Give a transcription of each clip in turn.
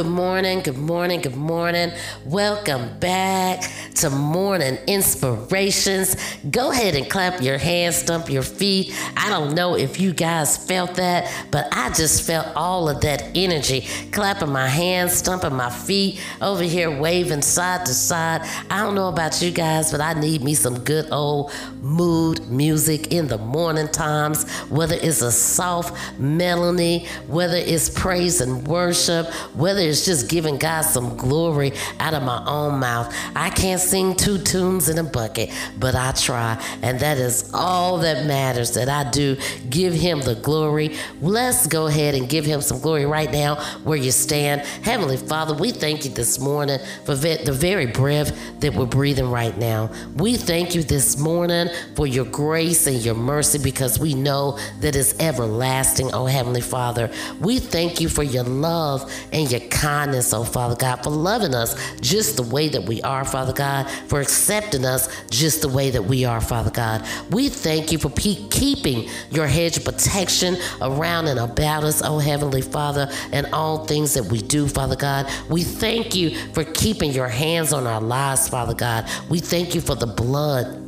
Good morning, good morning, good morning. Welcome back to Morning Inspirations. Go ahead and clap your hands, stump your feet. I don't know if you guys felt that, but I just felt all of that energy. Clapping my hands, stumping my feet, over here waving side to side. I don't know about you guys, but I need me some good old mood music in the morning times, whether it's a soft melody, whether it's praise and worship, whether it's just giving God some glory out of my own mouth. I can't sing two tunes in a bucket, but I try. And that is all that matters that I do. Give Him the glory. Let's go ahead and give Him some glory right now where you stand. Heavenly Father, we thank you this morning for the very breath that we're breathing right now. We thank you this morning for your grace and your mercy because we know that it's everlasting, oh Heavenly Father. We thank you for your love and your kindness, oh Father God, for loving us just the way that we are, Father God, for accepting us just the way that we are, Father God. We thank you for keeping your hedge of protection around and about us, oh Heavenly Father, and all things that we do, Father God. We thank you for keeping your hands on our lives, Father God. We thank you for the blood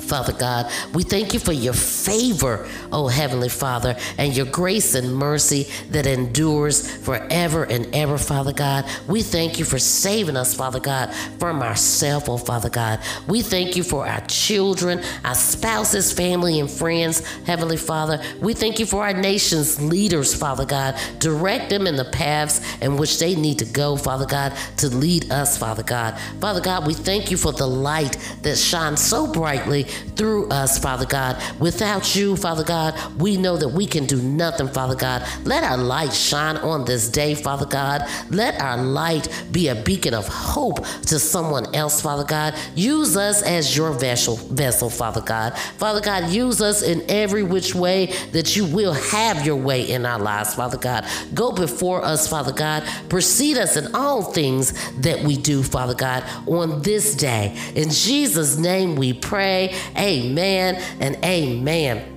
Father God. We thank you for your favor, oh Heavenly Father, and your grace and mercy that endures forever and ever, Father God. We thank you for saving us, Father God, from ourselves, oh Father God. We thank you for our children, our spouses, family, and friends, Heavenly Father. We thank you for our nation's leaders, Father God. Direct them in the paths in which they need to go, Father God, to lead us, Father God. Father God, we thank you for the light that shines so brightly through us, Father God. Without you, Father God, we know that we can do nothing, Father God. Let our light shine on this day, Father God. Let our light be a beacon of hope to someone else, Father God. Use us as your vessel, vessel, Father God. Father God, use us in every which way that you will have your way in our lives, Father God. Go before us, Father God. Precede us in all things that we do, Father God, on this day. In Jesus' name we pray. Amen and amen.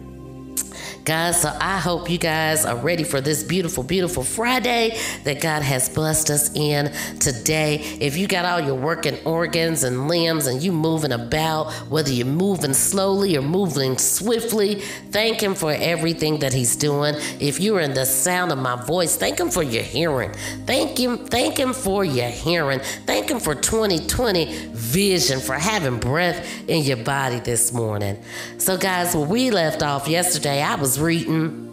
Guys, so I hope you guys are ready for this beautiful, beautiful Friday that God has blessed us in today. If you got all your working organs and limbs and you moving about, whether you're moving slowly or moving swiftly, thank Him for everything that He's doing. If you're in the sound of my voice, thank Him for your hearing. Thank Him, thank Him for your hearing. Thank Him for 2020 vision, for having breath in your body this morning. So, guys, where we left off yesterday, I was reading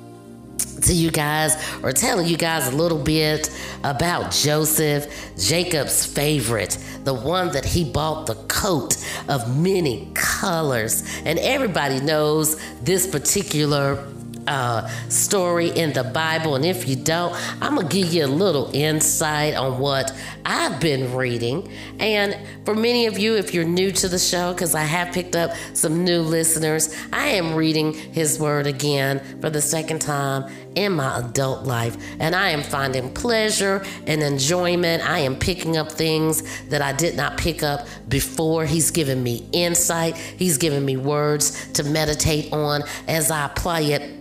to you guys or telling you guys a little bit about Joseph, Jacob's favorite, the one that he bought the coat of many colors. And everybody knows this particular uh, story in the Bible. And if you don't, I'm going to give you a little insight on what I've been reading. And for many of you, if you're new to the show, because I have picked up some new listeners, I am reading His Word again for the second time in my adult life. And I am finding pleasure and enjoyment. I am picking up things that I did not pick up before. He's given me insight, He's given me words to meditate on as I apply it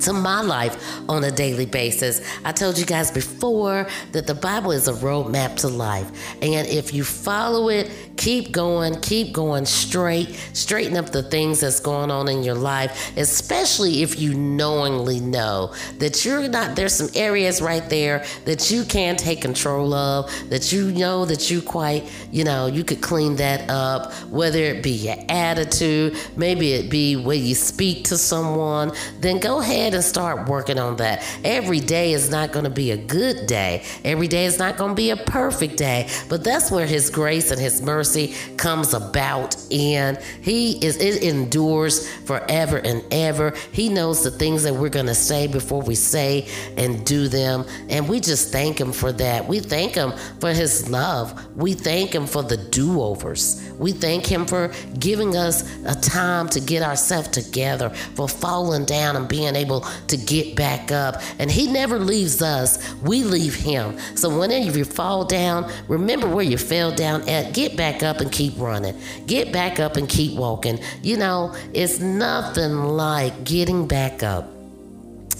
to my life on a daily basis. I told you guys before that the Bible is a roadmap to life. And if you follow it, keep going, keep going straight, straighten up the things that's going on in your life, especially if you knowingly know that you're not, there's some areas right there that you can take control of, that you know that you quite, you know, you could clean that up, whether it be your attitude, maybe it be where you speak to someone, then go ahead ahead and start working on that. Every day is not going to be a good day. Every day is not going to be a perfect day. But that's where His grace and His mercy comes about. And He is, it endures forever and ever. He knows the things that we're going to say before we say and do them. And we just thank Him for that. We thank Him for His love. We thank Him for the do overs. We thank Him for giving us a time to get ourselves together, for falling down and being able able to get back up. And He never leaves us, we leave Him. So whenever you fall down, remember where you fell down at, get back up and keep running. Get back up and keep walking. You know, it's nothing like getting back up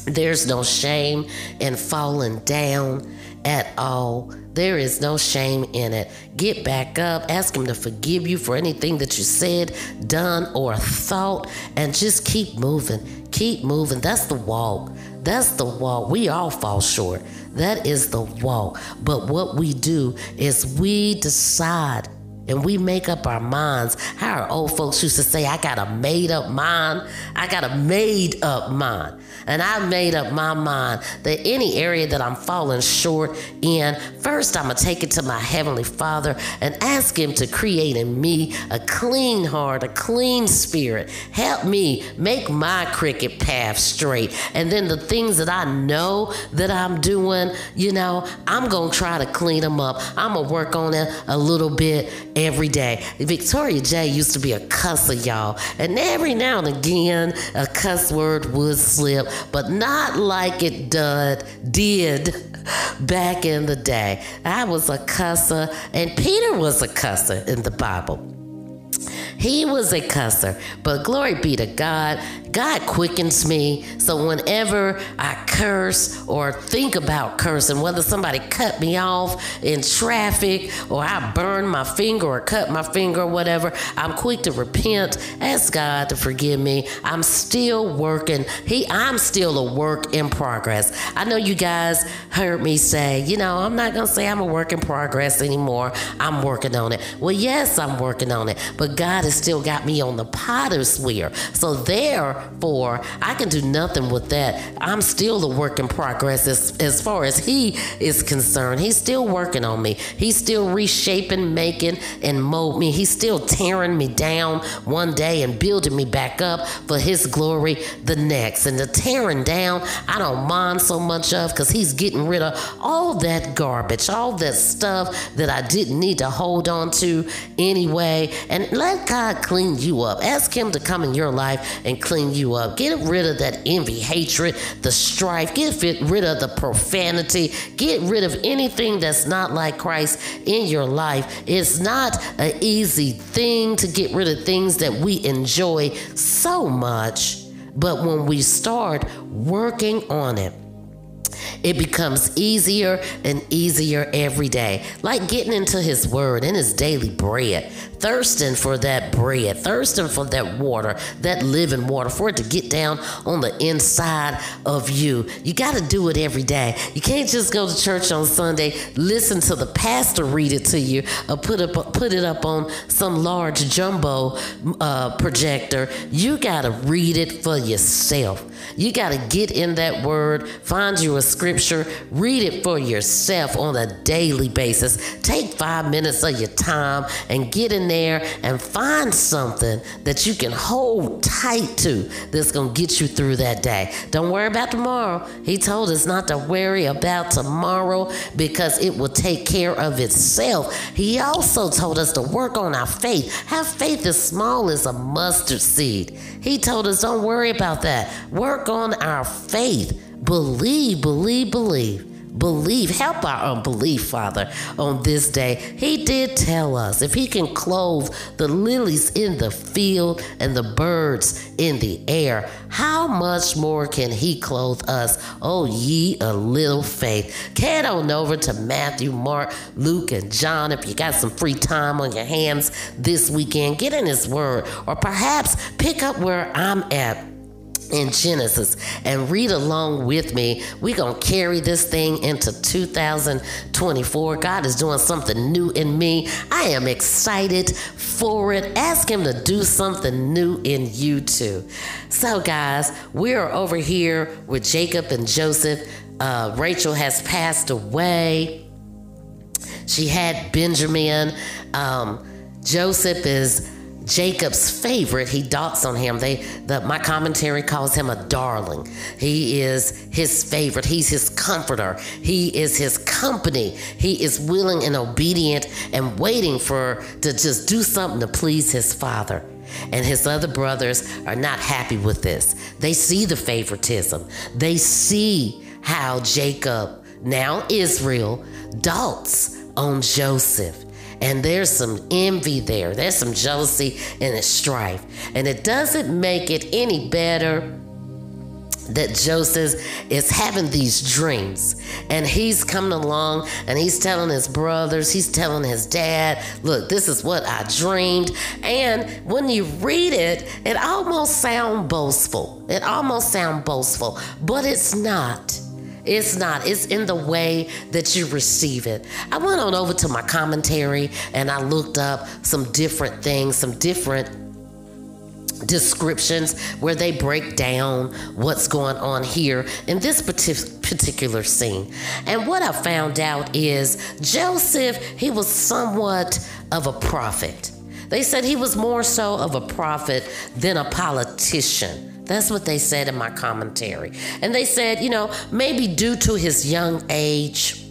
There's no shame in falling down at all. There is no shame in it. Get back up, ask Him to forgive you for anything that you said, done, or thought, and just keep moving. Keep moving. That's the walk. That's the walk. We all fall short. That is the walk. But what we do is we decide and we make up our minds. How our old folks used to say, I got a made up mind. I got a made up mind. And I made up my mind that any area that I'm falling short in, first I'm going to take it to my Heavenly Father and ask Him to create in me a clean heart, a clean spirit. Help me make my cricket path straight. And then the things that I know that I'm doing, you know, I'm going to try to clean them up. I'm going to work on it a little bit every day. Victoria J used to be a cusser, y'all. And every now and again, a cuss word would slip, but not like it did, did back in the day. I was a cusser, and Peter was a cusser in the Bible. He was a cusser, but glory be to God. God quickens me. So whenever I curse or think about cursing, whether somebody cut me off in traffic or I burn my finger or cut my finger or whatever, I'm quick to repent, ask God to forgive me. I'm still working. He I'm still a work in progress. I know you guys heard me say, you know, I'm not gonna say I'm a work in progress anymore. I'm working on it. Well, yes, I'm working on it, but God has still got me on the potter's wheel. So therefore, I can do nothing with that. I'm still a work in progress as, as far as he is concerned. He's still working on me. He's still reshaping, making, and mold me. He's still tearing me down one day and building me back up for his glory the next. And the tearing down, I don't mind so much of because he's getting rid of all that garbage, all that stuff that I didn't need to hold on to anyway. And let God clean you up. Ask him to come in your life and clean you up. Get rid of that envy, hatred, the strife. Get rid of the profanity. Get rid of anything that's not like Christ in your life. It's not an easy thing to get rid of things that we enjoy so much. But when we start working on it, it becomes easier and easier every day, like getting into His Word and His daily bread, thirsting for that bread, thirsting for that water, that living water, for it to get down on the inside of you. You got to do it every day. You can't just go to church on Sunday, listen to the pastor read it to you, or put up put it up on some large jumbo uh, projector. You got to read it for yourself. You got to get in that word, find you a scripture, read it for yourself on a daily basis. Take five minutes of your time and get in there and find something that you can hold tight to that's going to get you through that day. Don't worry about tomorrow. He told us not to worry about tomorrow because it will take care of itself. He also told us to work on our faith. Have faith as small as a mustard seed. He told us don't worry about that. Work on our faith. Believe, believe, believe. Believe, help our unbelief, Father, on this day. He did tell us if He can clothe the lilies in the field and the birds in the air, how much more can He clothe us? Oh, ye a little faith. Head on over to Matthew, Mark, Luke, and John if you got some free time on your hands this weekend. Get in His Word, or perhaps pick up where I'm at in Genesis and read along with me. We're going to carry this thing into 2024. God is doing something new in me. I am excited for it. Ask Him to do something new in you too. So, guys, we are over here with Jacob and Joseph. Uh, Rachel has passed away. She had Benjamin. Um, Joseph is Jacob's favorite. He dotes on him. They, the, my commentary calls him a darling. He is his favorite. He's his comforter. He is his company. He is willing and obedient and waiting for to just do something to please his father. And his other brothers are not happy with this. They see the favoritism. They see how Jacob, now Israel, dotes on Joseph. And there's some envy there. There's some jealousy and a strife. And it doesn't make it any better that Joseph is having these dreams and he's coming along and he's telling his brothers, he's telling his dad, look, this is what I dreamed. And when you read it, it almost sounds boastful. It almost sounds boastful, but it's not. It's not. It's in the way that you receive it. I went on over to my commentary and I looked up some different things, some different descriptions where they break down what's going on here in this particular scene. And what I found out is Joseph, he was somewhat of a prophet. They said he was more so of a prophet than a politician. That's what they said in my commentary. And they said, you know, maybe due to his young age,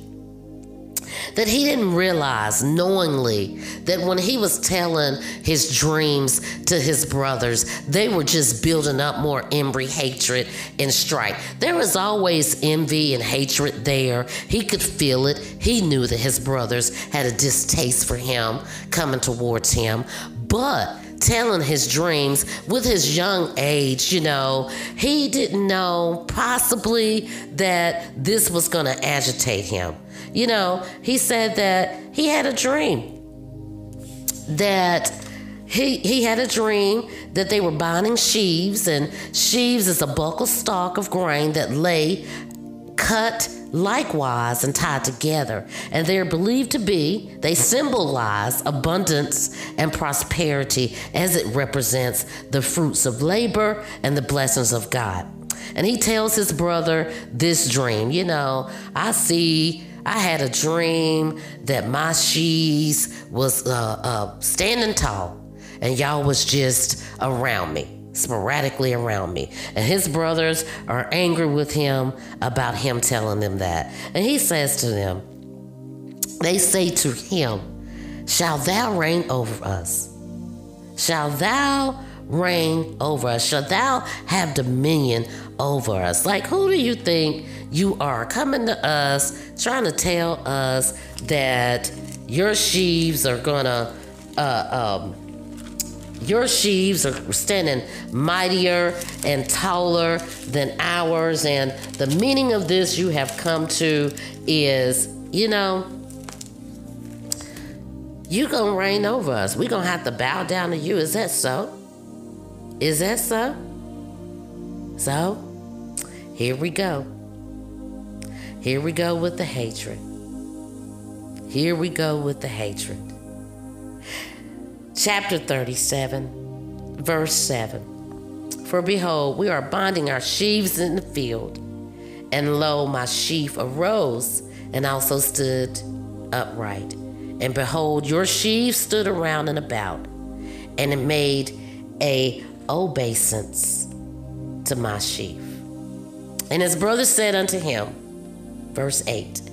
that he didn't realize knowingly that when he was telling his dreams to his brothers, they were just building up more envy, hatred, and strife. There was always envy and hatred there. He could feel it. He knew that his brothers had a distaste for him coming towards him. But telling his dreams with his young age, you know, he didn't know possibly that this was going to agitate him. You know, he said that he had a dream that he he had a dream that they were binding sheaves and sheaves is a buckled stalk of grain that lay cut likewise and tied together and they're believed to be they symbolize abundance and prosperity as it represents the fruits of labor and the blessings of god. And he tells his brother this dream you know i see I had a dream that my sheaves was uh, uh, standing tall, and y'all was just around me, sporadically around me. And his brothers are angry with him about him telling them that. And he says to them, they say to him, Shall thou reign over us? Shall thou reign over us? Shall thou have dominion over us? Like, who do you think you are coming to us trying to tell us that your sheaves are gonna, uh, um, your sheaves are standing mightier and taller than ours. And the meaning of this you have come to is, you know, you're gonna reign over us. We're gonna have to bow down to you. Is that so? Is that so? So, here we go. Here we go with the hatred. Here we go with the hatred. Chapter 37, verse 7. For behold, we are binding our sheaves in the field. And lo, my sheaf arose and also stood upright. And behold, your sheaves stood around and about, and it made a obeisance to my sheaf. And his brother said unto him, Verse 8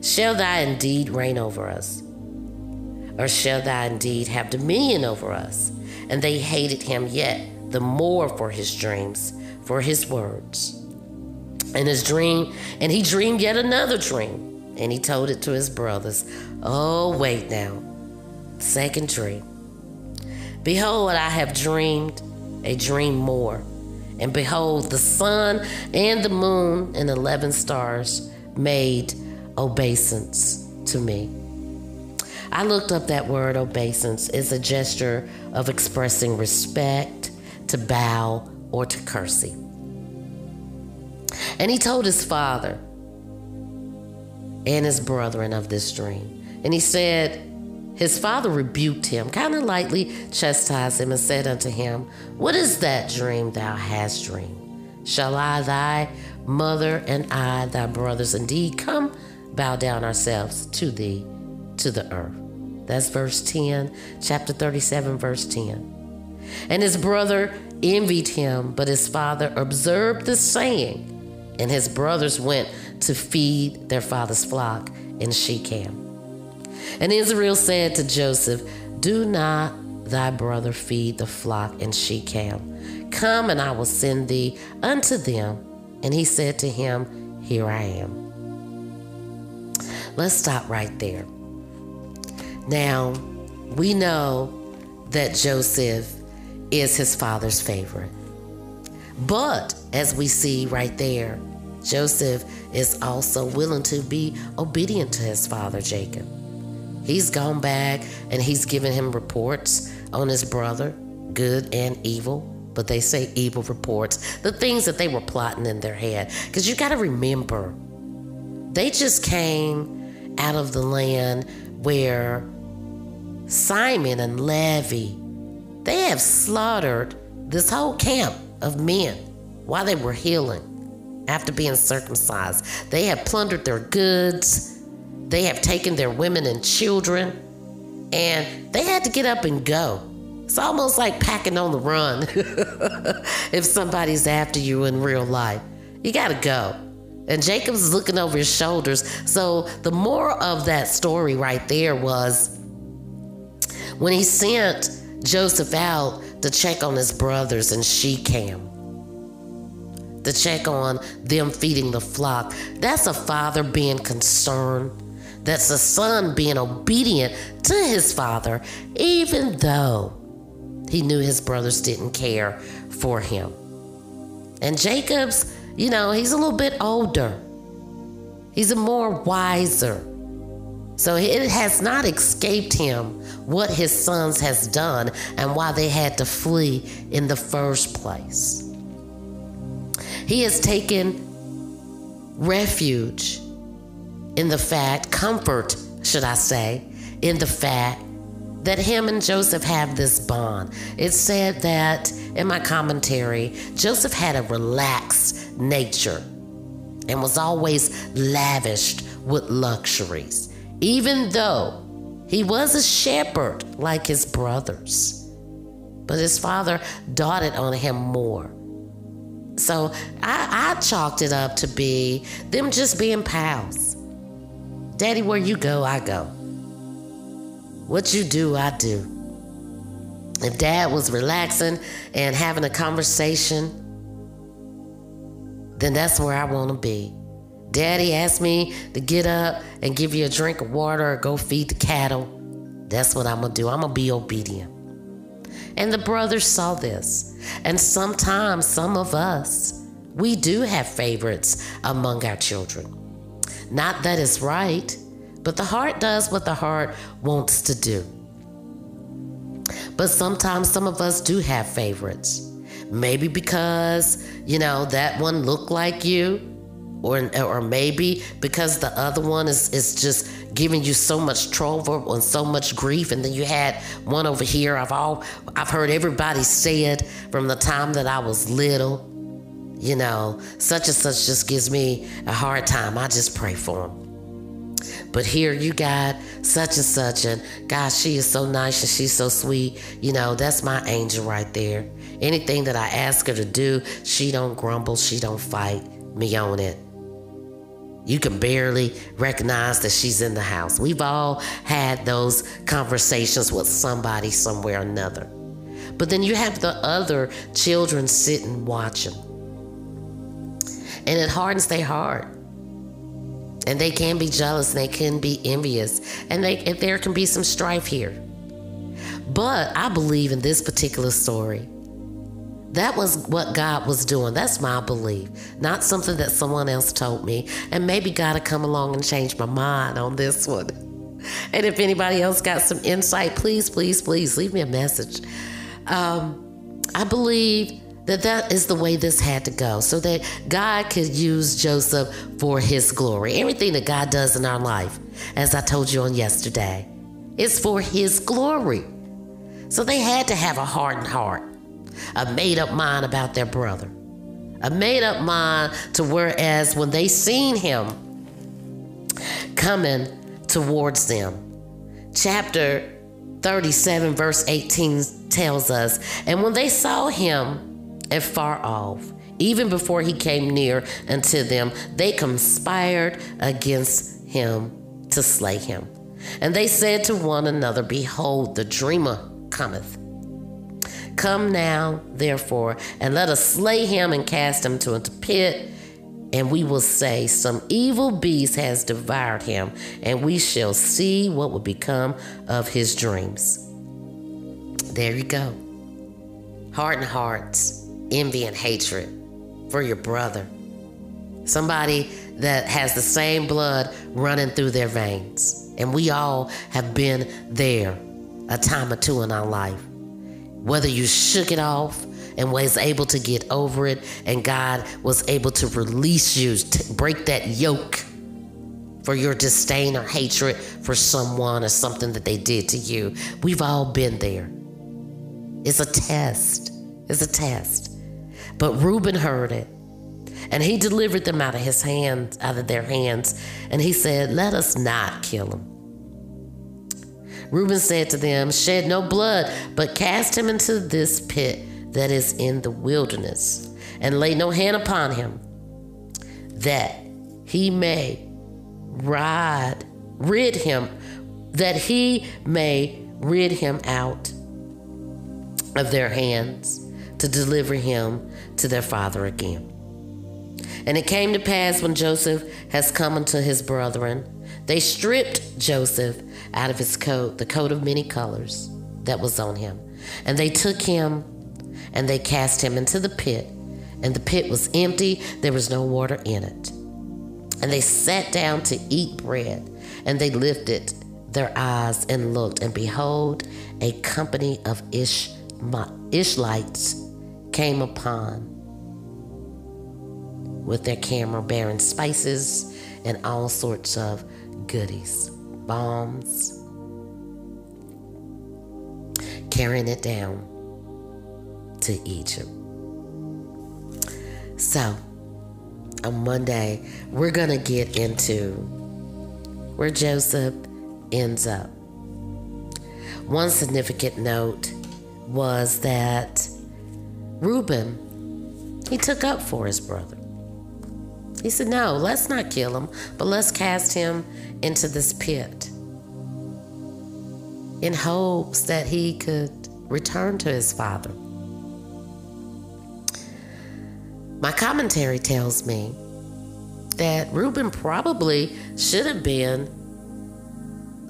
Shall thou indeed reign over us? Or shall thou indeed have dominion over us? And they hated him yet the more for his dreams, for his words. And his dream, and he dreamed yet another dream, and he told it to his brothers. Oh, wait now. Second dream. Behold, I have dreamed a dream more. And behold, the sun and the moon and eleven stars made obeisance to me. I looked up that word obeisance. It's a gesture of expressing respect, to bow, or to curtsy. And he told his father and his brethren of this dream. And he said, his father rebuked him, kind of lightly chastised him, and said unto him, What is that dream thou hast dreamed? Shall I, thy mother and I, thy brothers, indeed come bow down ourselves to thee, to the earth. That's verse 10, chapter 37, verse 10. And his brother envied him, but his father observed the saying, and his brothers went to feed their father's flock in Shechem. And Israel said to Joseph, Do not thy brother feed the flock in Shechem. Come, and I will send thee unto them and he said to him, Here I am. Let's stop right there. Now, we know that Joseph is his father's favorite. But as we see right there, Joseph is also willing to be obedient to his father Jacob. He's gone back and he's given him reports on his brother, good and evil, but they say evil reports, the things that they were plotting in their head. Because you got to remember, they just came out of the land where Simon and Levi, they have slaughtered this whole camp of men while they were healing after being circumcised. They have plundered their goods, they have taken their women and children, and they had to get up and go. It's almost like packing on the run if somebody's after you in real life. You got to go. And Jacob's looking over his shoulders. So the moral of that story right there was when he sent Joseph out to check on his brothers in Shechem, to check on them feeding the flock, that's a father being concerned. That's a son being obedient to his father, even though he knew his brothers didn't care for him. And Jacob's you know, he's a little bit older. He's a more wiser. So it has not escaped him what his sons has done and why they had to flee in the first place. He has taken refuge in the fact, comfort, should I say, in the fact that him and Joseph have this bond. It said that in my commentary, Joseph had a relaxed nature and was always lavished with luxuries, even though he was a shepherd like his brothers. But his father doted on him more. So I, I chalked it up to be them just being pals. Daddy, where you go, I go. What you do, I do. If dad was relaxing and having a conversation, then that's where I want to be. Daddy asked me to get up and give you a drink of water or go feed the cattle. That's what I'm going to do. I'm going to be obedient. And the brothers saw this. And sometimes some of us, we do have favorites among our children. Not that it's right, but the heart does what the heart wants to do. But sometimes some of us do have favorites. Maybe because, you know, that one looked like you, or, or maybe because the other one is, is just giving you so much trouble and so much grief and then you had one over here i've all i've heard everybody say it from the time that i was little you know such and such just gives me a hard time i just pray for them but here you got such and such, and gosh, she is so nice and she's so sweet. You know, that's my angel right there. Anything that I ask her to do, she don't grumble, she don't fight me on it. You can barely recognize that she's in the house. We've all had those conversations with somebody somewhere or another. But then you have the other children sitting watching. And it hardens their heart and they can be jealous and they can be envious and they and there can be some strife here but i believe in this particular story that was what god was doing. That's my belief not something that someone else told me. And maybe god will come along and change my mind on this one. And if anybody else got some insight please please please leave me a message. Um, i believe that that is the way this had to go so that God could use Joseph for his glory. Everything that God does in our life, as I told you on yesterday, is for his glory. So they had to have a hardened heart, a made up mind about their brother, a made up mind to whereas when they seen him coming towards them, chapter 37, verse 18 tells us, and when they saw him, far off. Even before he came near unto them, they conspired against him to slay him. And they said to one another, Behold, the dreamer cometh. Come now, therefore, and let us slay him and cast him to a pit. And we will say, Some evil beast has devoured him, and we shall see what will become of his dreams. There you go. Hardened hearts envy and hatred for your brother. Somebody that has the same blood running through their veins. And we all have been there a time or two in our life. Whether you shook it off and was able to get over it, and God was able to release you, to break that yoke for your disdain or hatred for someone or something that they did to you. We've all been there. It's a test. It's a test. But Reuben heard it. And he delivered them out of his hands, out of their hands. And he said, Let us not kill him. Reuben said to them, Shed no blood, but cast him into this pit that is in the wilderness, and lay no hand upon him, that he may ride, rid him, that he may rid him out of their hands to deliver him to their father again. And it came to pass when Joseph has come unto his brethren, they stripped Joseph out of his coat, the coat of many colors that was on him. And they took him and they cast him into the pit. And the pit was empty, there was no water in it. And they sat down to eat bread, and they lifted their eyes and looked, and behold, a company of Ish- came upon with their camera bearing spices and all sorts of goodies, bombs, carrying it down to Egypt. So, on Monday, we're going to get into where Joseph ends up. One significant note was that Reuben, he took up for his brother. He said, No, let's not kill him, but let's cast him into this pit in hopes that he could return to his father. My commentary tells me that Reuben probably should have been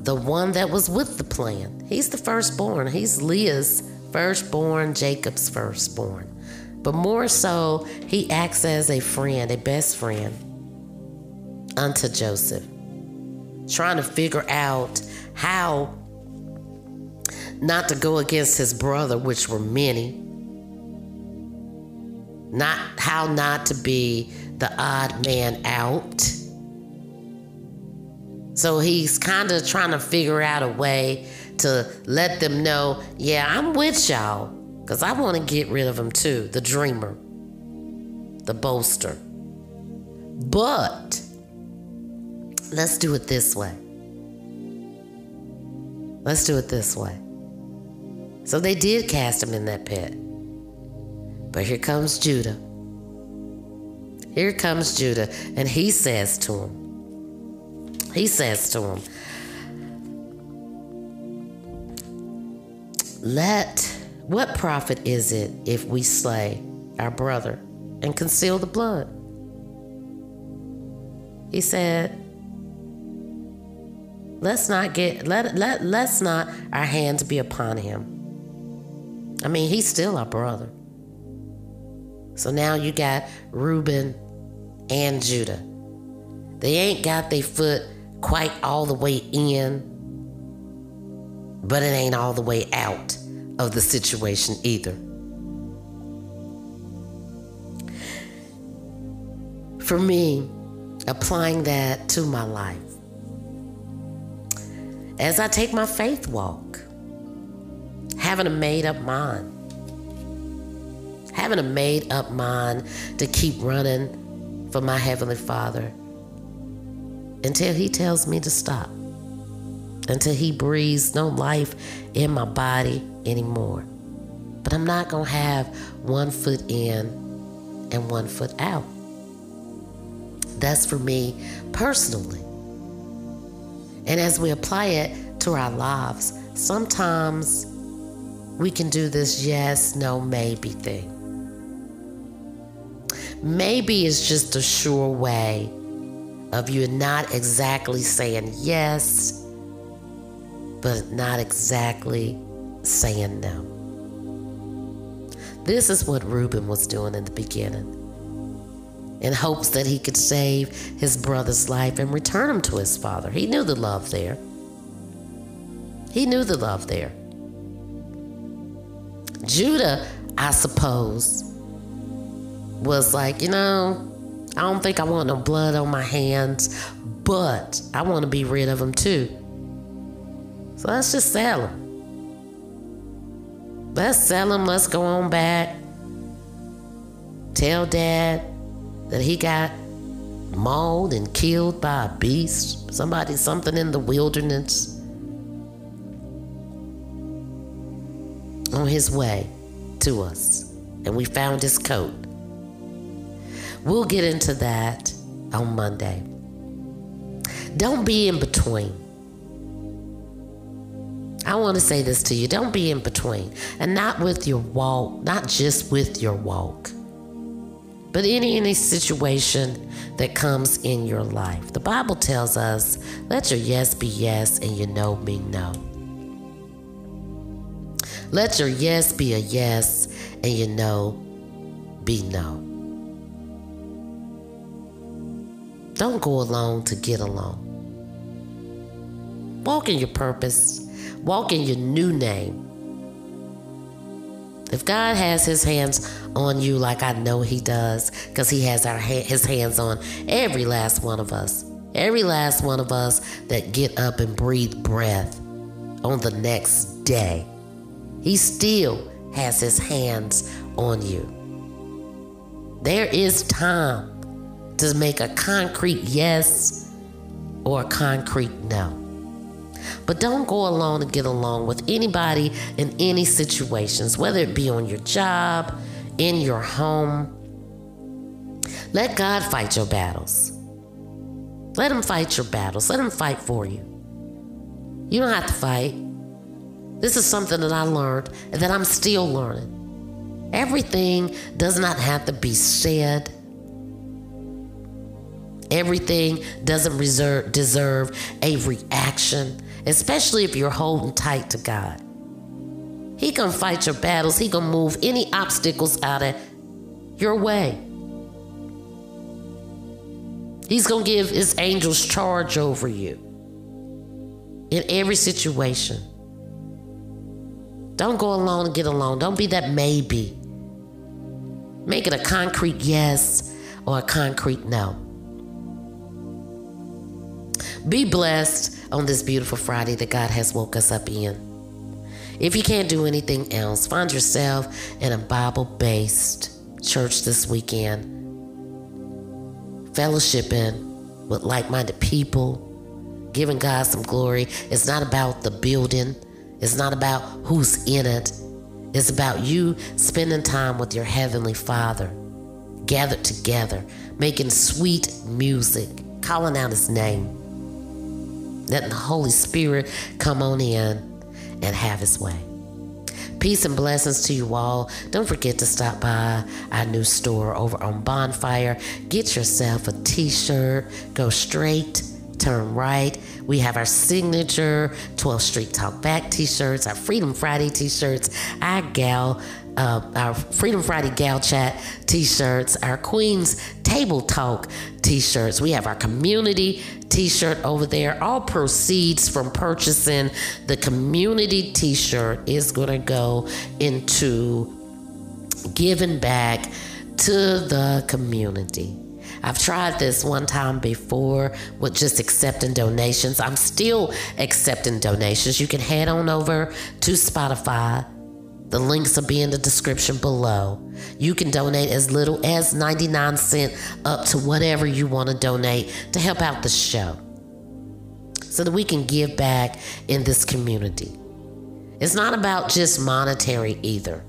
the one that was with the plan. He's the firstborn, he's Leah's firstborn, Jacob's firstborn. But more so, he acts as a friend, a best friend unto Joseph, trying to figure out how not to go against his brother, which were many, not how not to be the odd man out. So he's kind of trying to figure out a way to let them know, yeah, I'm with y'all, because I want to get rid of him too, the dreamer, the boaster. But let's do it this way. Let's do it this way. So they did cast him in that pit. But here comes Judah. Here comes Judah, and he says to him, he says to him, Let what profit is it if we slay our brother and conceal the blood? He said, Let's not get let let let's not our hands be upon him. I mean, he's still our brother. So now you got Reuben and Judah. They ain't got their foot quite all the way in, but it ain't all the way out of the situation either. For me, applying that to my life, as I take my faith walk, having a made up mind, having a made up mind to keep running for my Heavenly Father until He tells me to stop, until He breathes no life in my body anymore. But I'm not going to have one foot in and one foot out. That's for me personally. And as we apply it to our lives, sometimes we can do this yes, no, maybe thing. Maybe it's just a sure way of you not exactly saying yes, but not exactly saying no. This is what Reuben was doing in the beginning. In hopes that he could save his brother's life and return him to his father. He knew the love there. He knew the love there. Judah, I suppose, was like, you know, I don't think I want no blood on my hands, but I want to be rid of him too. So let's just sell him. Let's sell him. Let's go on back. Tell dad that he got mauled and killed by a beast, somebody, something in the wilderness. On his way to us, and we found his coat. We'll get into that on Monday. Don't be in between. I want to say this to you don't be in between, and not with your walk, not just with your walk, but any any situation that comes in your life. The Bible tells us, let your yes be yes and your no be no. Let your yes be a yes and your no be no. Don't go alone to get along. Walk in your purpose. Walk in your new name. If God has his hands on you like I know he does, because he has our his hands on every last one of us, every last one of us that get up and breathe breath on the next day, he still has his hands on you. There is time to make a concrete yes or a concrete no. But don't go alone and get along with anybody in any situations, whether it be on your job, in your home. Let God fight your battles. Let Him fight your battles. Let Him fight for you. You don't have to fight. This is something that I learned and that I'm still learning. Everything does not have to be said. Everything doesn't reserve, deserve a reaction especially if you're holding tight to God. He can fight your battles. He can move any obstacles out of your way. He's going to give his angels charge over you in every situation. Don't go alone and get alone. Don't be that maybe. Make it a concrete yes or a concrete no. Be blessed on this beautiful Friday that God has woke us up in. If you can't do anything else, find yourself in a Bible based church this weekend, fellowshipping with like minded people, giving God some glory. It's not about the building, it's not about who's in it. It's about you spending time with your Heavenly Father, gathered together, making sweet music, calling out His name Letting the Holy Spirit come on in and have his way. Peace and blessings to you all. Don't forget to stop by our new store over on Bonfire. Get yourself a t shirt. Go straight, turn right. We have our signature 12th Street Talk Back t shirts, our Freedom Friday t shirts, our gal uh, our Freedom Friday Gal Chat t shirts, our Queen's Table Talk t shirts. We have our community t shirt over there. All proceeds from purchasing the community t shirt is going to go into giving back to the community. I've tried this one time before with just accepting donations. I'm still accepting donations. You can head on over to Spotify the links will be in the description below. You can donate as little as 99 cents up to whatever you want to donate to help out the show so that we can give back in this community. It's not about just monetary either.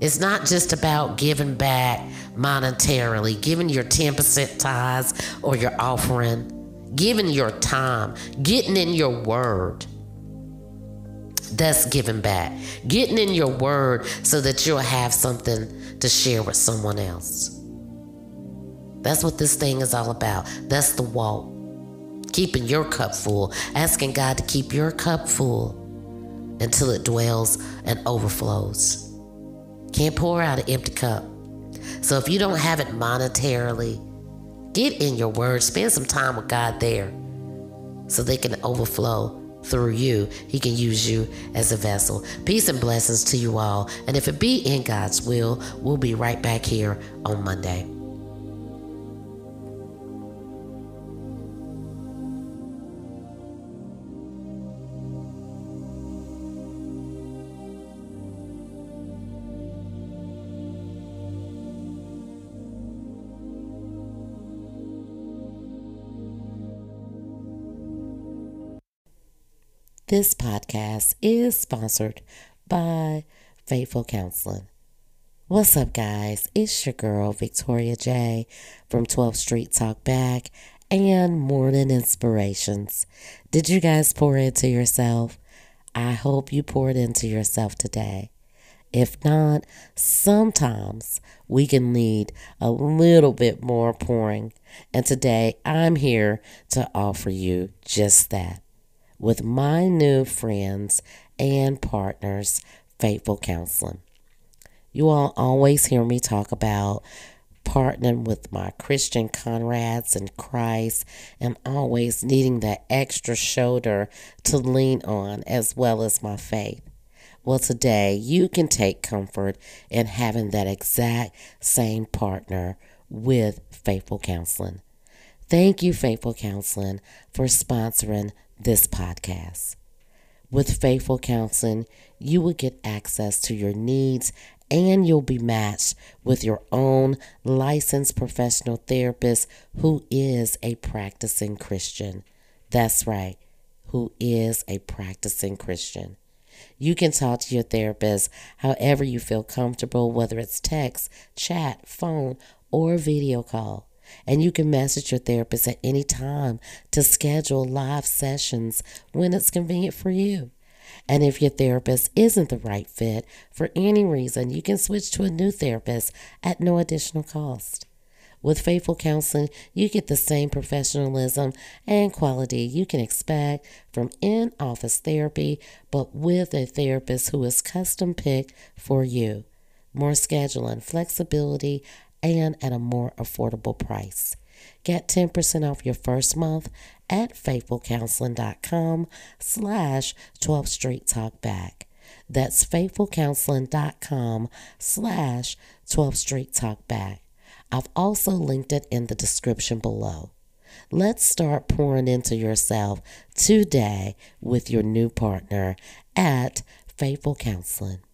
It's not just about giving back monetarily, giving your 10% tithes or your offering, giving your time, getting in your word that's giving back. Getting in your word so that you'll have something to share with someone else. That's what this thing is all about. That's the walk. Keeping your cup full, asking God to keep your cup full until it dwells and overflows. Can't pour out an empty cup. So if you don't have it monetarily, get in your word, spend some time with God there so they can overflow through you. He can use you as a vessel. Peace and blessings to you all. And if it be in God's will, we'll be right back here on Monday. This podcast is sponsored by Faithful Counseling. What's up, guys? It's your girl, Victoria J from 12th Street Talk Back and Morning Inspirations. Did you guys pour into yourself? I hope you poured into yourself today. If not, sometimes we can need a little bit more pouring. And today I'm here to offer you just that with my new friends and partners, Faithful Counseling. You all always hear me talk about partnering with my Christian comrades in Christ and always needing that extra shoulder to lean on as well as my faith. Well, today you can take comfort in having that exact same partner with Faithful Counseling. Thank you, Faithful Counseling, for sponsoring this podcast. With Faithful Counseling, you will get access to your needs and you'll be matched with your own licensed professional therapist who is a practicing Christian. That's right, who is a practicing Christian. You can talk to your therapist however you feel comfortable, whether it's text, chat, phone, or video call. And you can message your therapist at any time to schedule live sessions when it's convenient for you. And if your therapist isn't the right fit for any reason, you can switch to a new therapist at no additional cost. With Faithful Counseling, you get the same professionalism and quality you can expect from in office therapy, but with a therapist who is custom picked for you. More scheduling, flexibility, and at a more affordable price. Get 10% off your first month at faithfulcounseling.com slash 12th Street Talk Back. That's faithfulcounseling.com slash 12th Street Talk Back. I've also linked it in the description below. Let's start pouring into yourself today with your new partner at Faithful Counseling.